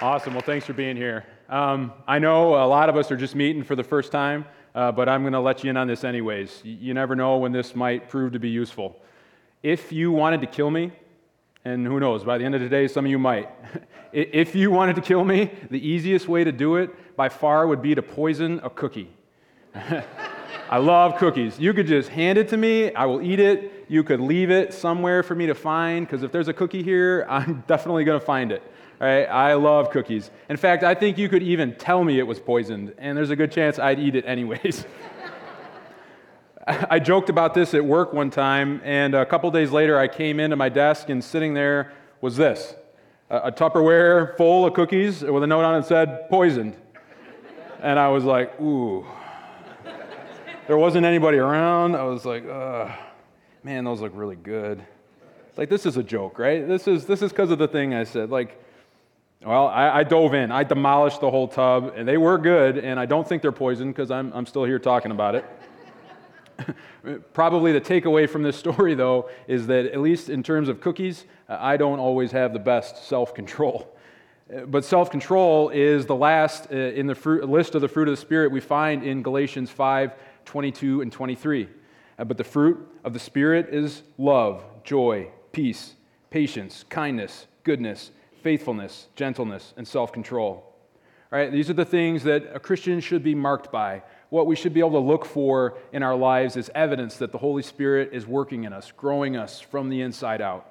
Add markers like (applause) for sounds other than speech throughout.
Awesome. Well, thanks for being here. Um, I know a lot of us are just meeting for the first time, uh, but I'm going to let you in on this anyways. You never know when this might prove to be useful. If you wanted to kill me, and who knows, by the end of the day, some of you might. (laughs) if you wanted to kill me, the easiest way to do it by far would be to poison a cookie. (laughs) I love cookies. You could just hand it to me, I will eat it. You could leave it somewhere for me to find, because if there's a cookie here, (laughs) I'm definitely going to find it. Right? I love cookies. In fact, I think you could even tell me it was poisoned, and there's a good chance I'd eat it anyways. (laughs) I joked about this at work one time, and a couple days later, I came into my desk, and sitting there was this a Tupperware full of cookies with a note on it said, poisoned. And I was like, ooh. There wasn't anybody around. I was like, Ugh, man, those look really good. Like, this is a joke, right? This is this is because of the thing I said. Like, well, I, I, dove in. I demolished the whole tub, and they were good, and I don't think they're poisoned because I'm, I'm still here talking about it. (laughs) Probably the takeaway from this story, though, is that at least in terms of cookies, I don't always have the best self control. (laughs) But self control is the last uh, in the fruit, list of the fruit of the Spirit we find in Galatians 5 22 and 23. Uh, but the fruit of the Spirit is love, joy, peace, patience, kindness, goodness faithfulness, gentleness, and self control. Right? These are the things that a Christian should be marked by. What we should be able to look for in our lives is evidence that the Holy Spirit is working in us, growing us from the inside out.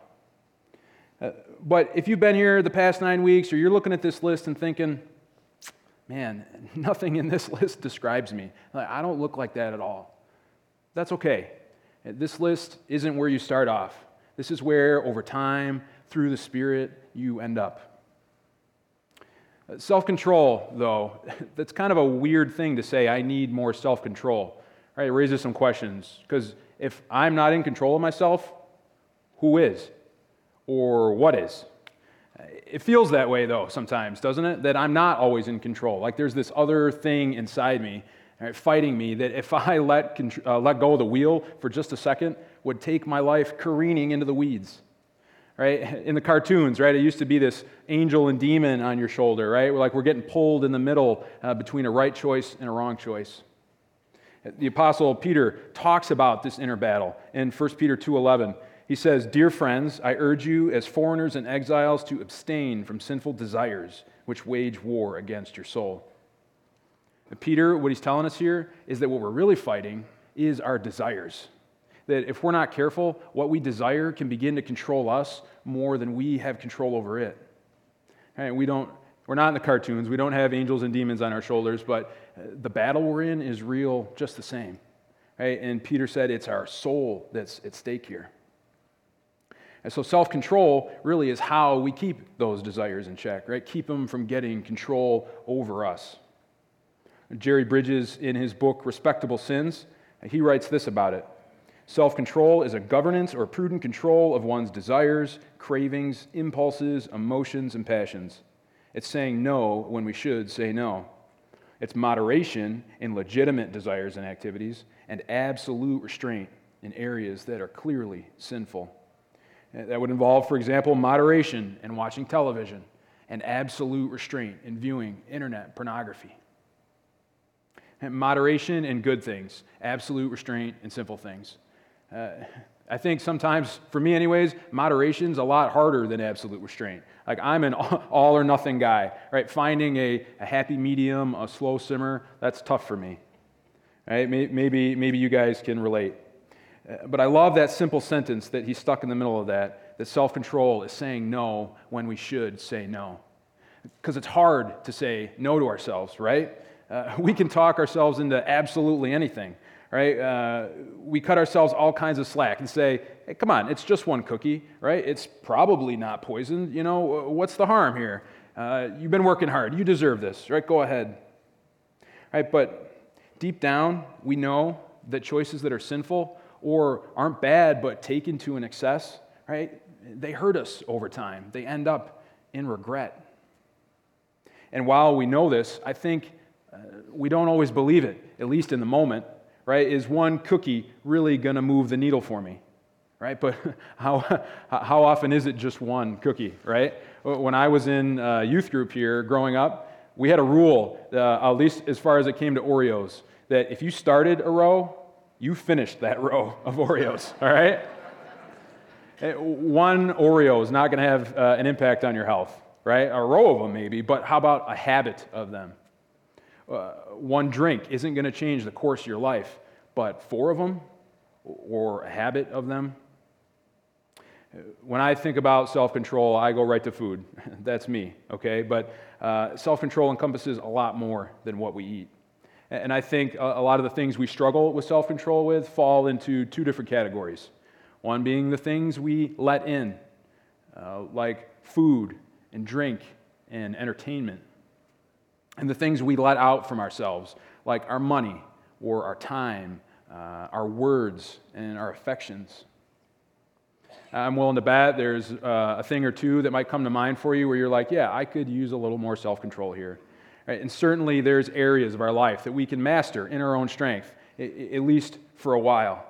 Uh, but if you've been here the past nine weeks or you're looking at this list and thinking, man, (laughs) nothing in this list describes me, I don't look like that at all, that's okay. This list isn't where you start off. This is where, over time, through the Spirit, you end up. Self control, though, (laughs) that's kind of a weird thing to say, I need more self control. Right? It raises some questions. Because if I'm not in control of myself, who is? Or what is? It feels that way, though, sometimes, doesn't it? That I'm not always in control. Like there's this other thing inside me right, fighting me that if I let, uh, let go of the wheel for just a second, would take my life careening into the weeds right? In the cartoons, right? It used to be this angel and demon on your shoulder, right? We're like we're getting pulled in the middle uh, between a right choice and a wrong choice. The apostle Peter talks about this inner battle in 1 Peter 2:11. He says, "Dear friends, I urge you as foreigners and exiles to abstain from sinful desires which wage war against your soul." Peter, what he's telling us here is that what we're really fighting is our desires that if we're not careful, what we desire can begin to control us more than we have control over it. Right? We don't, we're not in the cartoons. We don't have angels and demons on our shoulders, but uh, the battle we're in is real just the same. Right? And Peter said it's our soul that's at stake here. And so self control really is how we keep those desires in check, right? Keep them from getting control over us. Jerry Bridges, in his book Respectable Sins, he writes this about it. Self control is a governance or prudent control of one's desires, cravings, impulses, emotions, and passions. It's saying no when we should say no. It's moderation in legitimate desires and activities, and absolute restraint in areas that are clearly sinful. Uh, that would involve, for example, moderation in watching television, and absolute restraint in viewing internet pornography. And moderation in good things, absolute restraint in sinful things. Uh, (laughs) I think sometimes, for me anyways, moderation's a lot harder than absolute restraint. Like I'm an (laughs) all or nothing guy, right? Finding a, a happy medium, a slow simmer, that's tough for me. Right? Maybe, maybe you guys can relate. Uh, but I love that simple sentence that he stuck in the middle of that, that self control is saying no when we should say no. Because it's hard to say no to ourselves, right? Uh, (laughs) we can talk ourselves into absolutely anything right? Uh, we cut ourselves all kinds of slack and say, hey, come on, it's just one cookie, right? It's probably not poisoned. You know, what's the harm here? Uh, you've been working hard. You deserve this, right? Go ahead. Right? But deep down, we know that choices that are sinful or aren't bad but taken to an excess, right? They hurt us over time. They end up in regret. And while we know this, I think uh, we don't always believe it, at least in the moment right? Is one cookie really going to move the needle for me? Right? But (laughs) how, how often is it just one cookie, right? when I was in uh, youth group here growing up, we had a rule, uh, at least as far as it came to Oreos, that if you started a row, you finished that (laughs) row of Oreos, all right? Eh, one Oreo is not going to have uh, an impact on your health, right? A row of them maybe, but how about a habit of them? Uh, one drink isn't going to change the course of your life, but four of them or a habit of them. When I think about self control, I go right to food. (laughs) That's me, okay? But uh, self control encompasses a lot more than what we eat. And I think a lot of the things we struggle with self control with fall into two different categories. One being the things we let in, uh, like food and drink and entertainment. And the things we let out from ourselves, like our money or our time, uh, our words, and our affections. I'm willing to bet there's uh, a thing or two that might come to mind for you where you're like, yeah, I could use a little more self control here. Right? And certainly there's areas of our life that we can master in our own strength, at least for a while.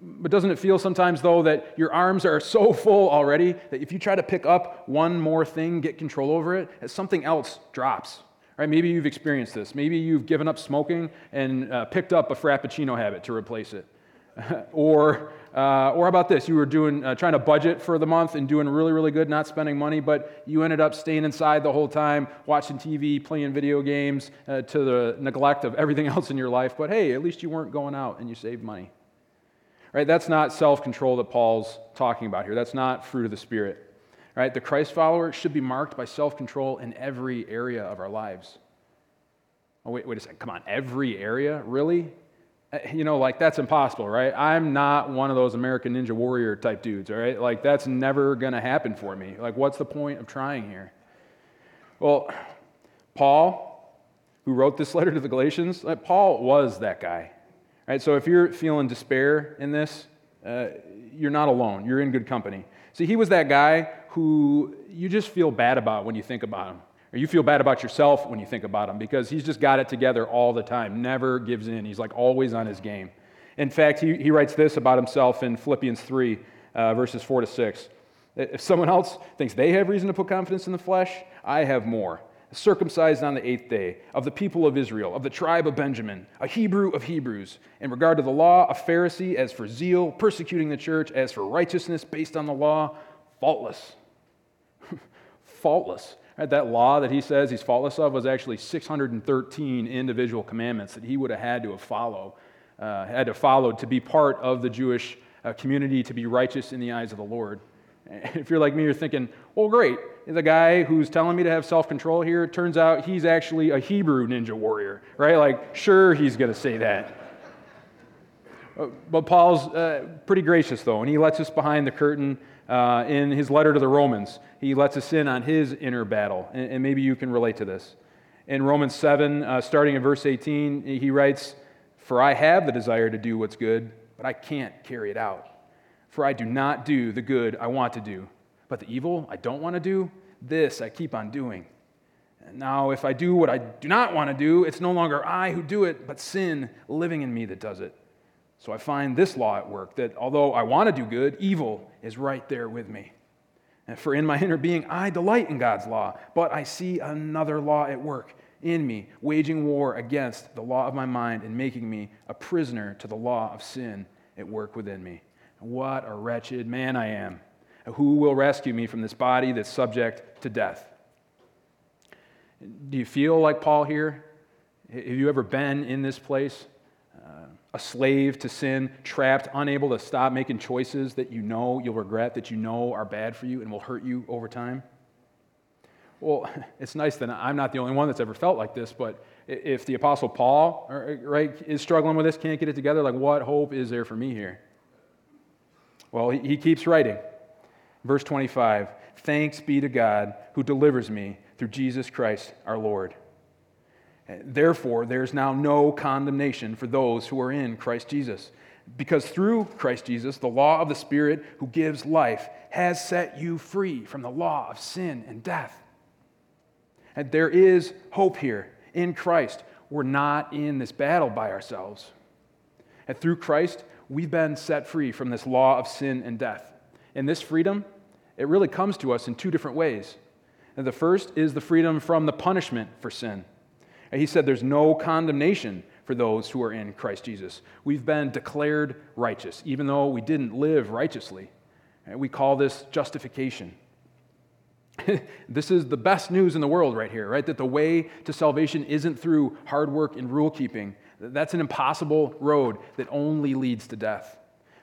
But doesn't it feel sometimes, though, that your arms are so (laughs) full already that if you try to pick up one more thing, get control over it, that something else drops? Right? Maybe you've experienced this. Maybe you've given up smoking and uh, picked up a Frappuccino habit to replace it. (laughs) or uh, or how about this? You were doing, uh, trying to budget for the month and doing really, really good, not spending money, but you ended up staying inside the whole time, watching TV, playing video games, uh, to the neglect of everything (laughs) else in your life. But hey, at least you weren't going out and you saved money. Right? That's not self control that Paul's talking about here. That's not fruit of the Spirit. Right? The Christ follower should be marked by self control in every area of our lives. Oh, wait, wait a second. Come on, every area? Really? Uh, you know, like that's impossible, right? I'm not one of those American Ninja Warrior type dudes, all right? Like that's never going to happen for me. Like, what's the point of trying here? Well, Paul, who wrote this (laughs) letter to the Galatians, like, Paul was that guy, right? So if you're feeling despair in this, uh, you're not alone. You're in good company. See, he was that guy who you just feel bad about when you think about him. Or you feel bad about yourself when you think about him because he's just got it together all the time, never gives in. He's like always on his game. In fact, he, he writes this about himself in Philippians 3, uh, verses 4 to 6. If someone else thinks they have reason to put confidence in the flesh, I have more. Circumcised on the eighth day, of the people of Israel, of the tribe of Benjamin, a Hebrew of Hebrews. In regard to the law, a Pharisee, as for zeal, persecuting the church, as for righteousness based on the law, faultless. Faultless. Right, that law that he says he's faultless of was actually 613 individual commandments that he would have had to have followed, uh, had to follow to be part of the Jewish uh, community, to be righteous in the eyes of the Lord. (laughs) If you're like me, you're thinking, well, great. The guy who's telling me to have self control here, turns out he's actually a Hebrew ninja warrior, right? Like, sure, he's going to say that. Uh, but Paul's uh, pretty gracious, though, and he lets us behind the curtain uh, in his letter to the Romans. He lets us in on his inner battle, and, and maybe you can relate to this. In Romans 7, uh, starting in verse 18, he writes, For I have the desire to do what's good, but I can't carry it out. For I do not do the good I want to do, but the evil I don't want to do, this I keep on doing. Now, if I do what I do not want to do, it's no longer I who do it, but sin living in me that does it. So I find this law at work that although I want to do good, evil is right there with me. And for in my inner being, I delight in God's law, but I see another law at work in me, waging war against the law of my mind and making me a prisoner to the law of sin at work within me. What a wretched man I am. Who will rescue me from this body that's subject to death? Do you feel like Paul here? Have you ever been in this place? A slave to sin, trapped, unable to stop making choices that you know you'll regret, that you know are bad for you and will hurt you over time? Well, (laughs) it's nice that I'm not the only one that's ever felt like this, but if the Apostle Paul er, er, right, is struggling with this, can't get it together, like what hope is there for me here? Well, he keeps writing. Verse 25 Thanks be to God who delivers me through Jesus Christ our Lord. Therefore, there's now no condemnation for those who are in Christ Jesus. Because through Christ Jesus, the law of the Spirit who gives life has set you free from the law of sin and death. And there is hope here in Christ. We're not in this battle by ourselves. And through Christ, we've been set free from this law of sin and death. And this freedom, it really comes to us in two different ways. And the first is the freedom from the punishment for sin. He said there's no condemnation for those who are in Christ Jesus. We've been declared righteous, even though we didn't live righteously. We call this justification. (laughs) this is the best news in the world right here, right? That the way to salvation isn't through hard work and rule keeping. That's an impossible road that only leads to death.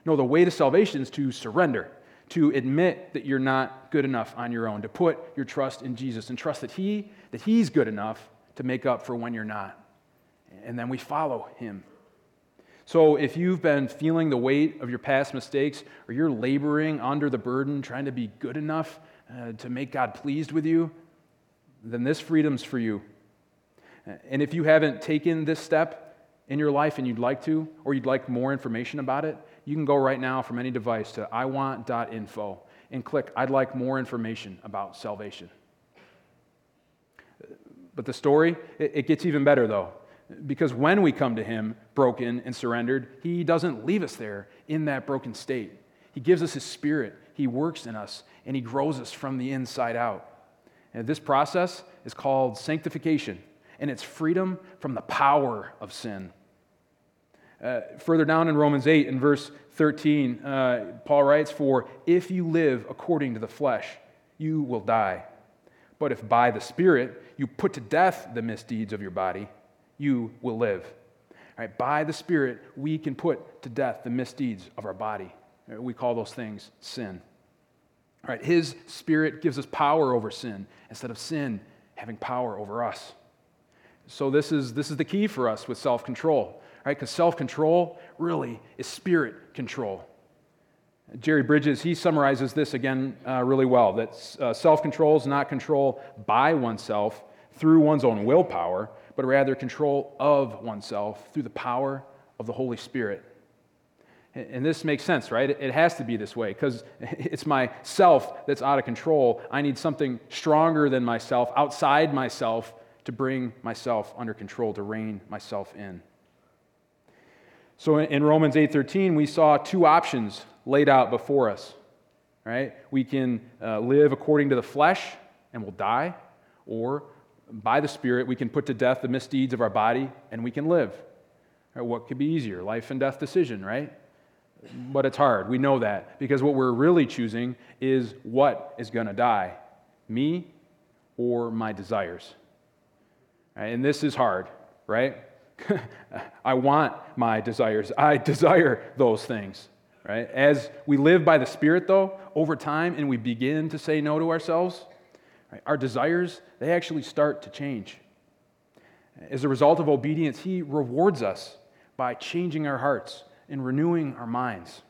No, the way to salvation is to surrender, to admit that you're not good enough on your own, to put your trust in Jesus and trust that He, that He's good enough to make up for when you're not. And then we follow Him. So if you've been feeling the weight of your past mistakes, or you're laboring under the burden, trying to be good enough uh, to make God pleased with you, then this freedom's for you. And if you haven't taken this step in your life and you'd like to, or you'd like more information about it, you can go right now from any device to iwant.info and click I'd like more information about salvation. But the story, it gets even better though. Because when we come to Him broken and surrendered, He doesn't leave us there in that broken state. He gives us His Spirit, He works in us, and He grows us from the inside out. And this process is called sanctification, and it's freedom from the power of sin. Uh, further down in Romans 8, in verse 13, uh, Paul writes, For if you live according to the flesh, you will die. But if by the Spirit you put to death the misdeeds of your body, you will live. Right, by the Spirit, we can put to death the misdeeds of our body. We call those things sin. All right, His Spirit gives us power over sin instead of sin having power over us. So, this is, this is the key for us with self control, right? Because self control really is spirit control. Jerry Bridges, he summarizes this again uh, really well that uh, self control is not control by oneself through one's own willpower, but rather control of oneself through the power of the Holy Spirit. And this makes sense, right? It has to be this way because (laughs) it's myself that's out of control. I need something stronger than myself, outside myself, to bring myself under control, to rein myself in. So in Romans 8:13, we saw two options laid out before us. Right? We can uh, live according to the flesh and we'll die, or by the Spirit, we can put to death the misdeeds of our body and we can live. Right, what could be easier? Life and death decision, right? But it's hard. We know that because what we're really choosing is what is going to die me or my desires. Right, and this is hard, right? (laughs) I want my desires. I desire those things, right? As we live by the Spirit, though, over time, and we begin to say no to ourselves, Right? Our desires, they actually start to change. As a result of obedience, He rewards us by changing our hearts and renewing our minds.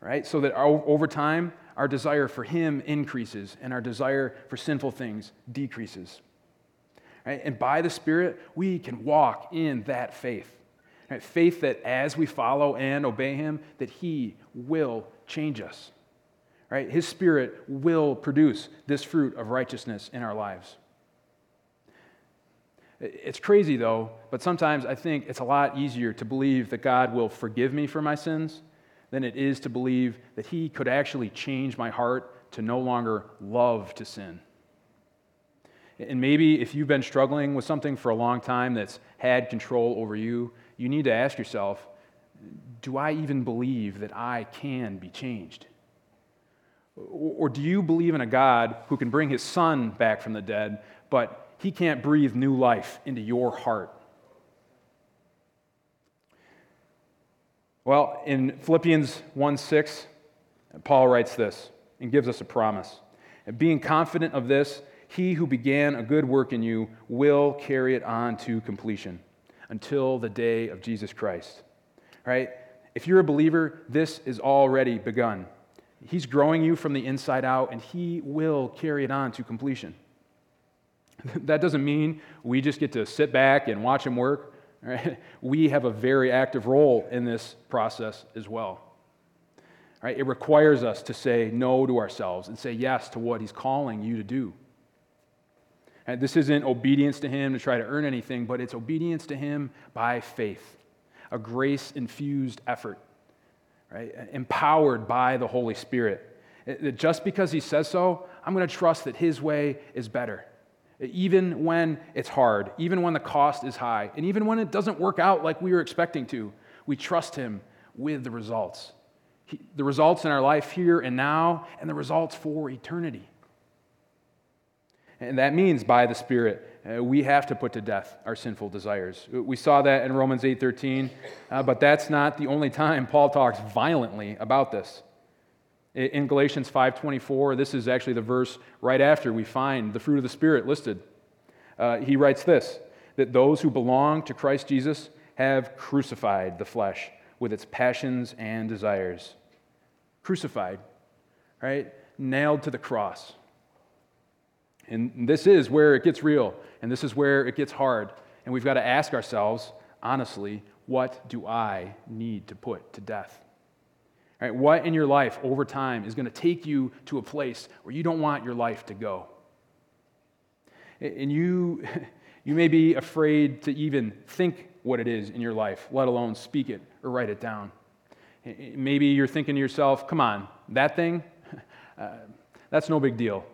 Right? So that over time, our desire for Him increases and our desire for sinful things decreases. Right? And by the Spirit, we can walk in that faith. Right? Faith that as we follow and obey Him, that He will change us right? His Spirit will produce this fruit of righteousness in our lives. It's crazy, though, but sometimes I think it's a lot easier to believe that God will forgive me for my sins than it is to believe that He could actually change my heart to no longer love to sin. And maybe if you've been struggling with something for a long time that's had control over you, you need to ask yourself do I even believe that I can be changed? Or do you believe in a God who can bring his son back from the dead, but he can't breathe new life into your heart? Well, in Philippians 1 6, Paul writes this and gives us a promise. Being confident of this, he who began a good work in you will carry it on to completion until the day of Jesus Christ. Right? If you're a believer, this is already begun. He's growing you from the inside out, and He will carry it on to completion. (laughs) that doesn't mean we just get to sit back and watch Him work. Right? (laughs) We have a very active role in this process as well. Right? It requires us to say no to ourselves and say yes to what He's calling you to do. And this isn't obedience to Him to try to earn anything, but it's obedience to Him by faith, a grace infused effort right? Empowered by the Holy Spirit. That just because he says so, I'm going to trust that his way is better. Even when it's hard, even when the cost is high, and even when it doesn't work out like we were expecting to, we trust him with the results. He, the results in our life here and now, and the results for eternity. And that means by the Spirit, uh, we have to put to death our sinful desires. We saw that in Romans 8:13, uh, but that's not the only time (laughs) Paul talks violently about this. In Galatians 5:24, this is actually the verse right after we find the fruit of the Spirit listed. Uh, he writes this: that those who belong to Christ Jesus have crucified the flesh with its passions and desires. Crucified, right? Nailed to the cross. And this is where it gets real, and this is where it gets hard. And we've got to ask ourselves, honestly, what do I need to put to death? Right, what in your life over time is going to take you to a place where you don't want your life to go? And you, (laughs) you may be afraid to even think what it is in your life, let alone speak it or write it down. Maybe you're thinking to yourself, come on, that thing, (laughs) uh, that's no big deal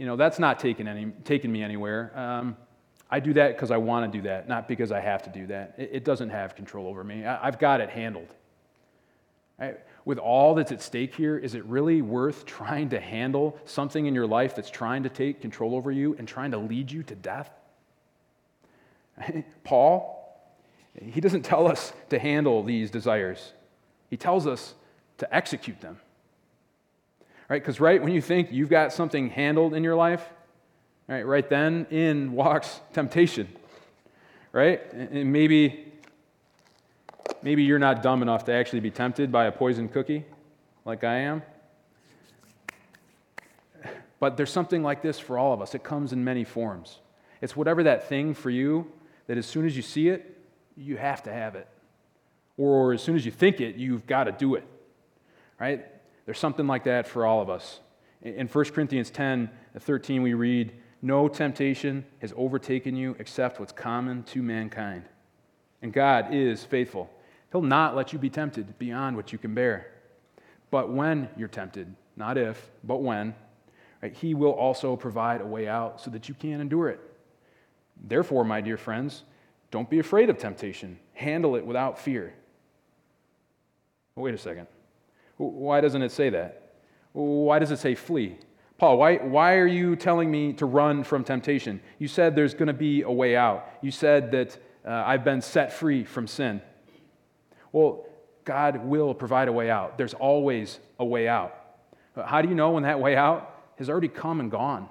you know, that's not taking, any, taking me anywhere. Um, I do that because I want to do that, not because I have to do that. It, it doesn't have control over me. I, have got it handled. With all that's at stake here, is it really worth trying to handle something in your life that's trying to take control over you and trying to lead you to death? (laughs) Paul, he doesn't tell us to handle these desires, he tells us to execute them right? Because right when you think you've got something handled in your life, right, right then in walks temptation, right? And maybe, maybe you're not dumb enough to actually be tempted by a poison cookie like I am. But there's something like this for all of us. It comes in many forms. It's whatever that thing for you that as soon as you see it, you have to have it. Or as soon as you think it, you've got to do it. Right? There's something like that for all of us. In 1 Corinthians 10 13, we read, No temptation has overtaken you except what's common to mankind. And God is faithful. He'll not let you be tempted beyond what you can bear. But when you're tempted, not if, but when, right, He will also provide a way out so that you can endure it. Therefore, my dear friends, don't be afraid of temptation. Handle it without fear. wait a second. Why doesn't it say that? Why does it say flee? Paul, why, why are you telling me to run from temptation? You said there's going to be a way out. You said that uh, I've been set free from sin. Well, God will provide a way out. There's always a way out. How do you know when that way out has already come and gone?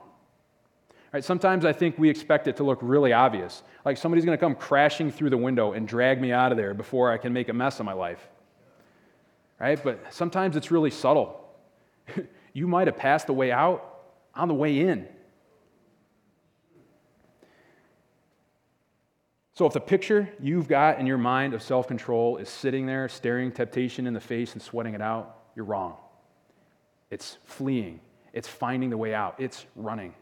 Right, sometimes I think we expect it to look really obvious, like somebody's going to come crashing through the window and drag me out of there before I can make a mess of my life right? But sometimes it's really subtle. (laughs) you might have passed the way out on the way in. So, if the picture you've got in your mind of self control is sitting there staring temptation in the face and sweating it out, you're wrong. It's fleeing, it's finding the way out, it's running.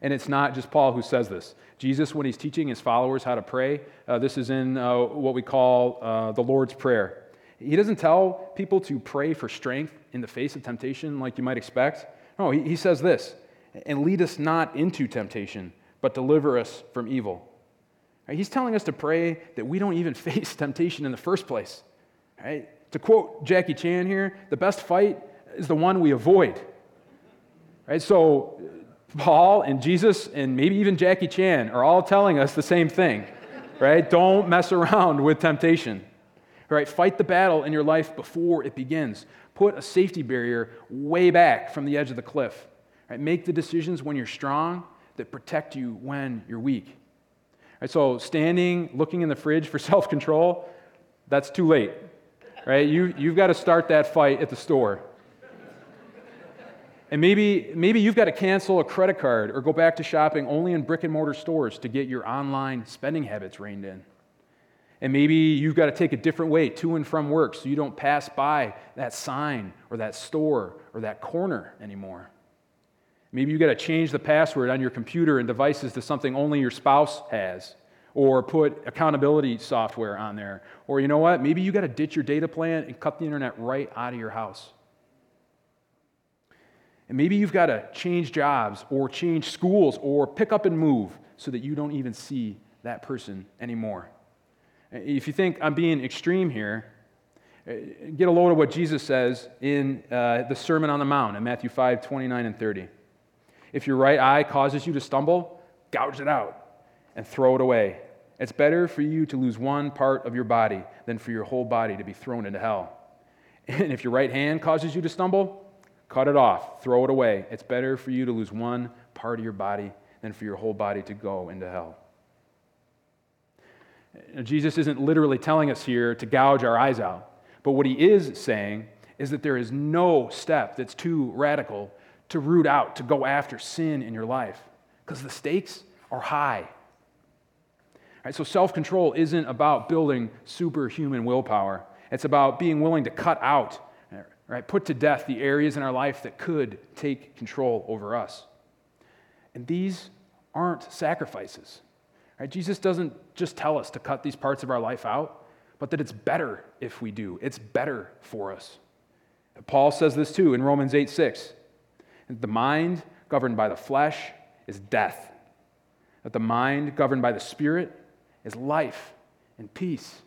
And it's not just Paul who says this. Jesus, when he's teaching his followers how to pray, uh, this is in uh, what we call uh, the Lord's Prayer. He doesn't tell people to pray for strength in the face of temptation like you might expect. No, he, says this and lead us not into temptation, but deliver us from evil. He's telling us to pray that we don't even (laughs) face temptation in the first place. Right? To quote Jackie Chan here, the best fight is the one we avoid. Right? So, Paul and Jesus and maybe even Jackie Chan are all telling us the same thing. Right? Don't mess around with temptation. Right? Fight the battle in your life before it begins. Put a safety barrier way back from the edge of the cliff. Right? Make the decisions when you're strong that protect you when you're weak. Right? So, standing, looking in the fridge for (laughs) self control, that's too late. Right? You, you've got to start that fight at the store. And maybe, maybe you've got to cancel a credit card or go back to shopping only in brick and mortar stores to get your online spending habits reined in. And maybe you've got to take a different way to and from work so you don't pass by that sign or that store or that corner anymore. Maybe you've got to change the password on your computer and devices to something only your spouse has, or put accountability software on there. Or you know what? Maybe you've got to ditch your data plan and cut the internet right out of your house. And maybe you've got to change jobs or change schools or pick up and move so that you don't even see that person anymore. If you think I'm being extreme here, uh, get a load of what Jesus says in uh, the Sermon on the Mount in Matthew 5 29 and 30. If your right eye causes you to stumble, gouge it out and throw it away. It's better for you to lose one part of your body than for your whole body to be thrown into hell. (laughs) And if your right hand causes you to stumble, cut it off, throw it away. It's better for you to lose one part of your body than for your whole body to go into hell. Jesus isn't literally telling us here to gouge our eyes out, but what he is saying is that there is no step that's too radical to root out, to go after sin in your life, because the stakes are high. So self control isn't about building superhuman willpower. It's about being willing to cut out, right, put to death the areas in our life that could take control over us. And these aren't sacrifices. Right? Jesus doesn't just tell us to cut these parts of our life out, but that it's better if we do. It's better for us. Paul says this too in Romans 8 6. The mind governed by the flesh is death, but the mind governed by the Spirit is life and peace.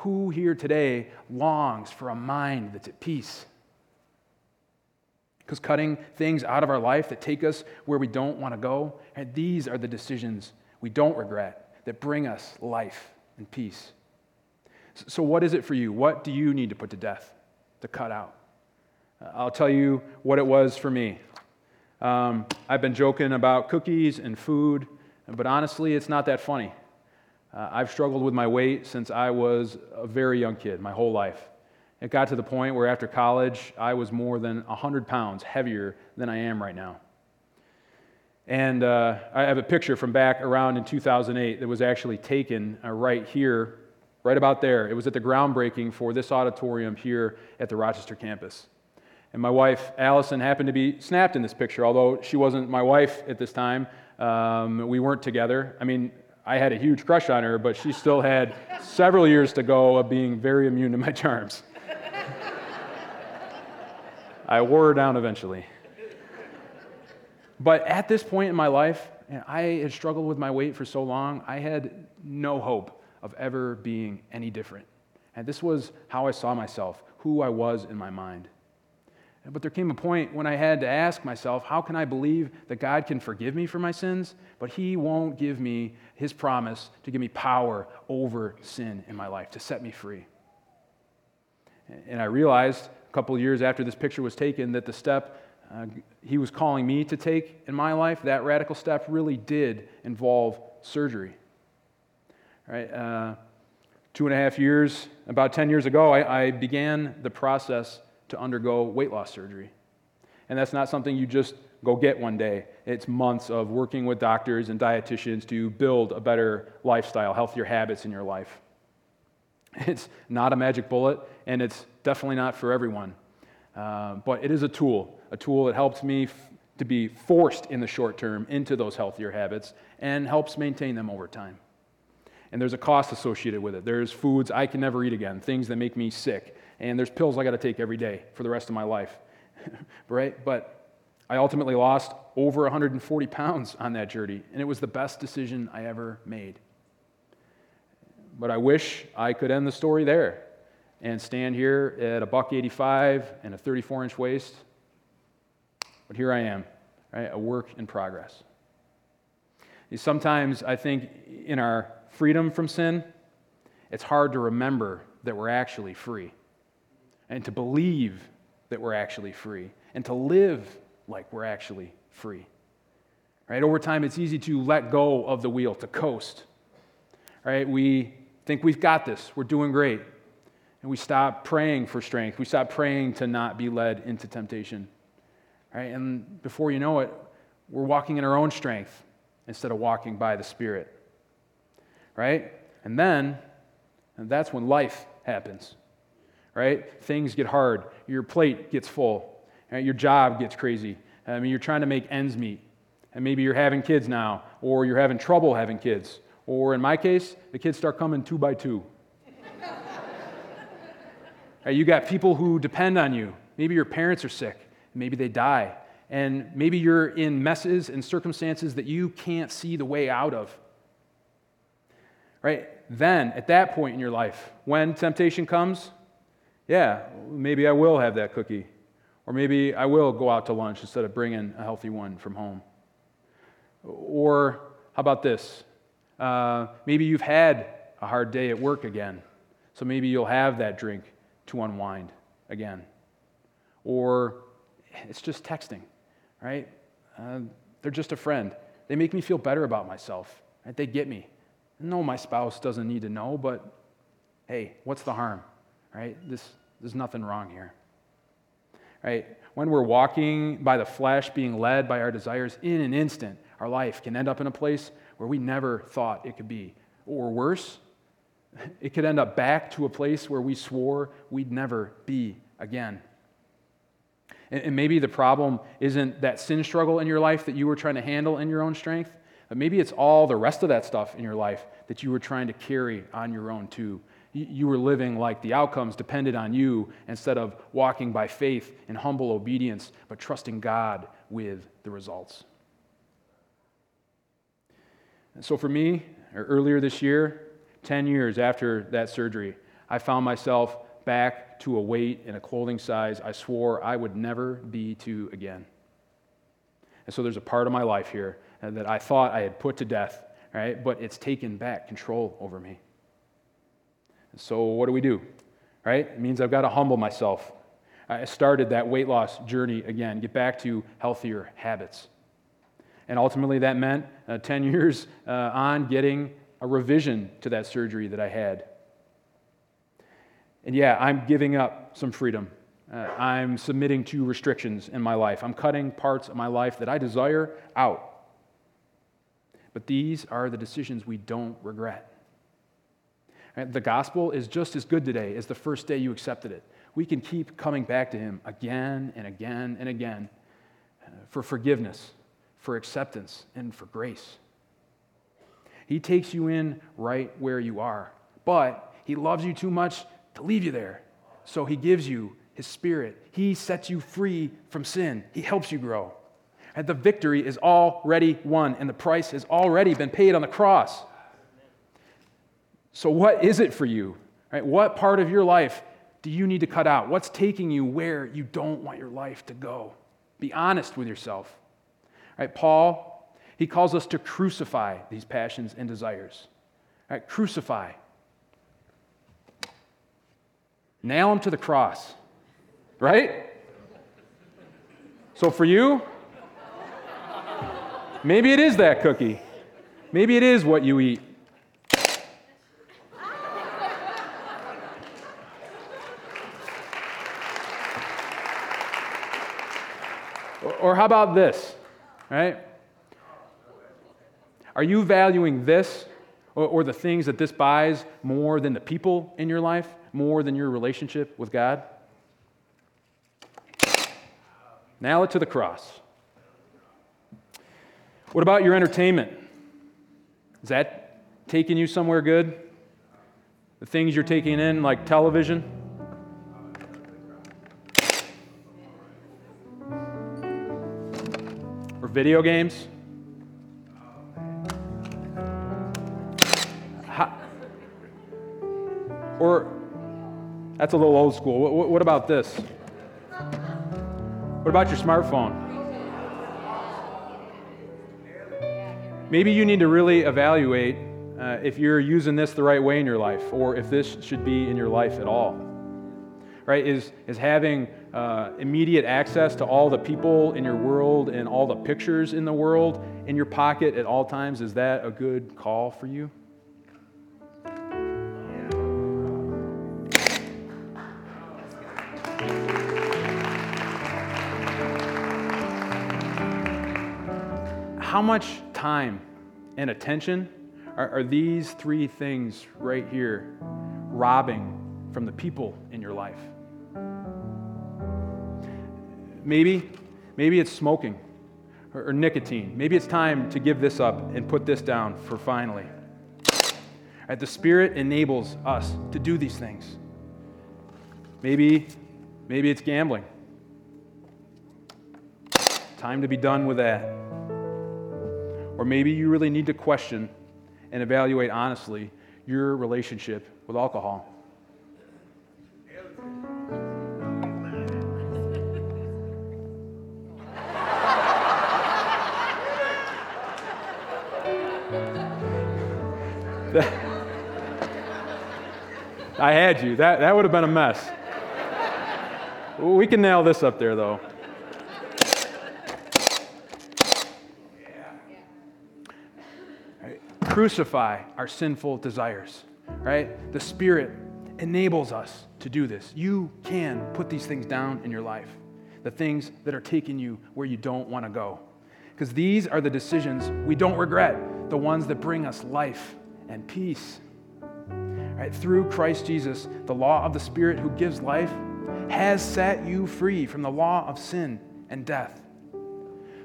Who here today longs for a mind that's at peace? Because cutting things out of our life that take us where we don't want to go, and these are the decisions we don't regret that bring us life and peace. So, what is it for you? What do you need to put to death, to cut out? I'll tell you what it was for me. Um, I've been joking about cookies and food, but honestly, it's not that funny. Uh, I've struggled with my weight since I was a very young kid, my whole life. It got to the point where after college, I was more than 100 pounds heavier than I am right now. And uh, I have a picture from back around in 2008 that was actually taken uh, right here, right about there. It was at the groundbreaking for this auditorium here at the Rochester campus. And my wife, Allison, happened to be snapped in this picture, although she wasn't my wife at this time. Um, we weren't together. I mean, I had a huge crush on her, but she still had several years to go of being very immune to my (laughs) charms. I wore her down eventually. But at this point in my life, and I had struggled with my weight for so long, I had no hope of ever being any different. And this was how I saw myself, who I was in my mind. But there came a point when I had to ask myself, how can I believe that God can forgive me for my sins, but He won't give me His promise to give me power over sin in my life, to set me free? And I realized a couple years after this picture was taken that the step uh, He was calling me to take in my life, that radical step, really did involve surgery. Right? Uh, two and a half years, about 10 years ago, I, I began the process to undergo weight loss surgery. And that's not something you just go get one day. It's months of working with doctors and dietitians to build a better lifestyle, healthier habits in your life. It's not a magic bullet, and it's definitely not for everyone. Uh, but it is a tool, a tool that helps me f- to be forced in the short term into those healthier habits and helps maintain them over time. And there's a cost associated with it. There's foods I can never eat again, things that make me sick and there's pills I got to take every day for the rest of my life. (laughs) right? But I ultimately lost over 140 pounds on that journey, and it was the best decision I ever made. But I wish I could end the story there and stand here at a buck 85 and a 34 inch waist. But here I am, right? A work in progress. Sometimes I think in our freedom from sin, it's hard to remember that we're actually free and to believe that we're actually free and to live like we're actually free. Right? Over time, it's easy to let go of the wheel, to coast. Right? We think we've got this, we're doing great. And we stop praying for strength. We stop praying to not be led into temptation. Right? And before you know it, we're walking in our own strength instead of walking by the Spirit. Right? And then, and that's when life happens right? Things get hard. Your plate gets full. Right? Your job gets crazy. I mean, you're trying to make ends meet. And maybe you're having kids now, or you're having trouble having kids. Or in my case, the kids start coming two by two. Right? You got people who depend on you. Maybe your parents are sick. maybe they die. And maybe you're in messes and circumstances that you can't see the way out of. Right? Then, at that point in your life, when temptation comes, yeah, maybe I will have that cookie. Or maybe I will go out to lunch instead of bringing a healthy one from home. Or how about this? Uh, maybe you've had a hard day at work again, so maybe you'll have that drink to unwind again. Or it's just texting, right? Uh, they're just a friend. They make me feel better about myself. Right? They get me. No, my spouse doesn't need to know, but hey, what's the harm? Right? This, there's nothing wrong here. Right? When we're walking by the flesh, being led by our desires, in an instant, our life can end up in a place where we never thought it could be. Or worse, (laughs) it could end up back to a place where we swore we'd never be again. And maybe the problem isn't that sin struggle in your life that you were trying to handle in your own strength, but maybe it's all the rest of that stuff in your life that you were trying to carry on your own too. You were living like the outcomes depended on you instead of walking by faith in humble obedience, but trusting God with the results. And so for me, earlier this year, 10 years after that surgery, I found myself back to a weight and a clothing size I swore I would never be to again. And so there's a part of my life here that I thought I had put to death, right? But it's taken back control over me. So what do we do? Right? It means I've got to humble myself. I started that weight loss journey again, get back to healthier habits. And ultimately, that meant uh, 10 (laughs) years uh, on getting a revision to that surgery that I had. And yeah, I'm giving up some freedom. Uh, I'm submitting to restrictions in my life. I'm cutting parts of my life that I desire out. But these are the decisions we don't regret. Right? The gospel is just as good today as the first day you accepted it. We can keep coming back to Him again and again and again uh, for forgiveness, for acceptance, and for grace. He takes you in right where you are, but He loves you too much to leave you there. So He gives you His Spirit. He sets you free from sin, He helps you grow. And the victory is already won, and the price has already been paid on the cross. So, what is it for you? Right? What part of your life do you need to cut out? What's taking you where you don't want your life to go? Be honest with yourself. Right? Paul he calls us to crucify these passions and desires. Right? Crucify. Nail them to the cross. Right? So for you, maybe it is that cookie. Maybe it is what you eat. Or how about this, right? Are you valuing this or, or, the things that this buys more than the people in your life, more than your relationship with God? Nail it to the cross. What about your entertainment? Is that taking you somewhere good? The things you're taking in, like television? Or video games? Or, that's a little old school. What, what, about this? What about your smartphone? Maybe you need to really evaluate uh, if you're using this the right way in your life or if this should be in your life at all. Right? Is, is having uh, immediate access to all the people in your world and all the pictures in the world in your pocket at all times, is that a good call for you? How much time and attention are, are these three things right here robbing from the people in your life? Maybe, maybe it's smoking or, or nicotine. Maybe it's time to give this up and put this down for finally. Right, the Spirit enables us to do these things. Maybe, maybe it's gambling. time to be done with that. Or maybe you really need to question and evaluate honestly your relationship with alcohol. (laughs) I had you. That, that would have been a mess. We can nail this up there, though. Crucify our sinful desires, right? The Spirit enables us to do this. You can put these things down in your life, the things that are taking you where you don't want to go. Because these are the decisions we don't regret, the ones that bring us life and peace. Right? Through Christ Jesus, the law of the Spirit who gives life has set you free from the law of sin and death.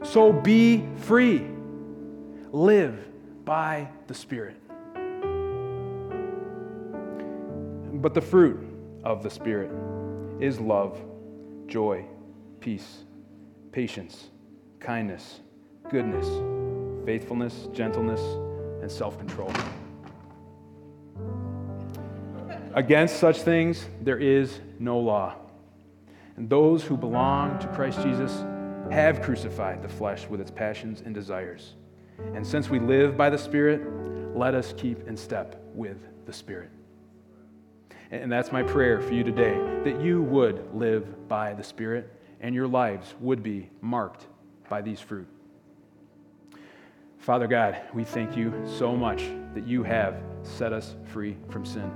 So be free. Live by the Spirit. But the fruit of the Spirit is love, joy, peace, patience, kindness, goodness, faithfulness, gentleness, and self control. Against such things, there is no law. And those who belong to Christ Jesus have crucified the flesh with its passions and desires. And since we live by the Spirit, let us keep in step with the Spirit. And that's my prayer for you today that you would live by the Spirit and your lives would be marked by these fruit. Father God, we thank you so much that you have set us free from sin.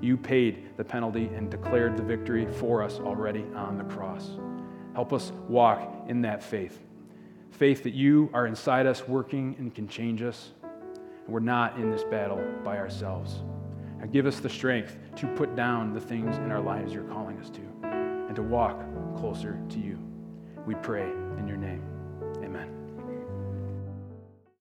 You paid the penalty and declared the victory for us already on the cross. Help us walk in that faith. Faith that you are inside us working and can change us. And we're not in this battle by ourselves. Now give us the strength to put down the things in our lives you're calling us to and to walk closer to you. We pray in your name.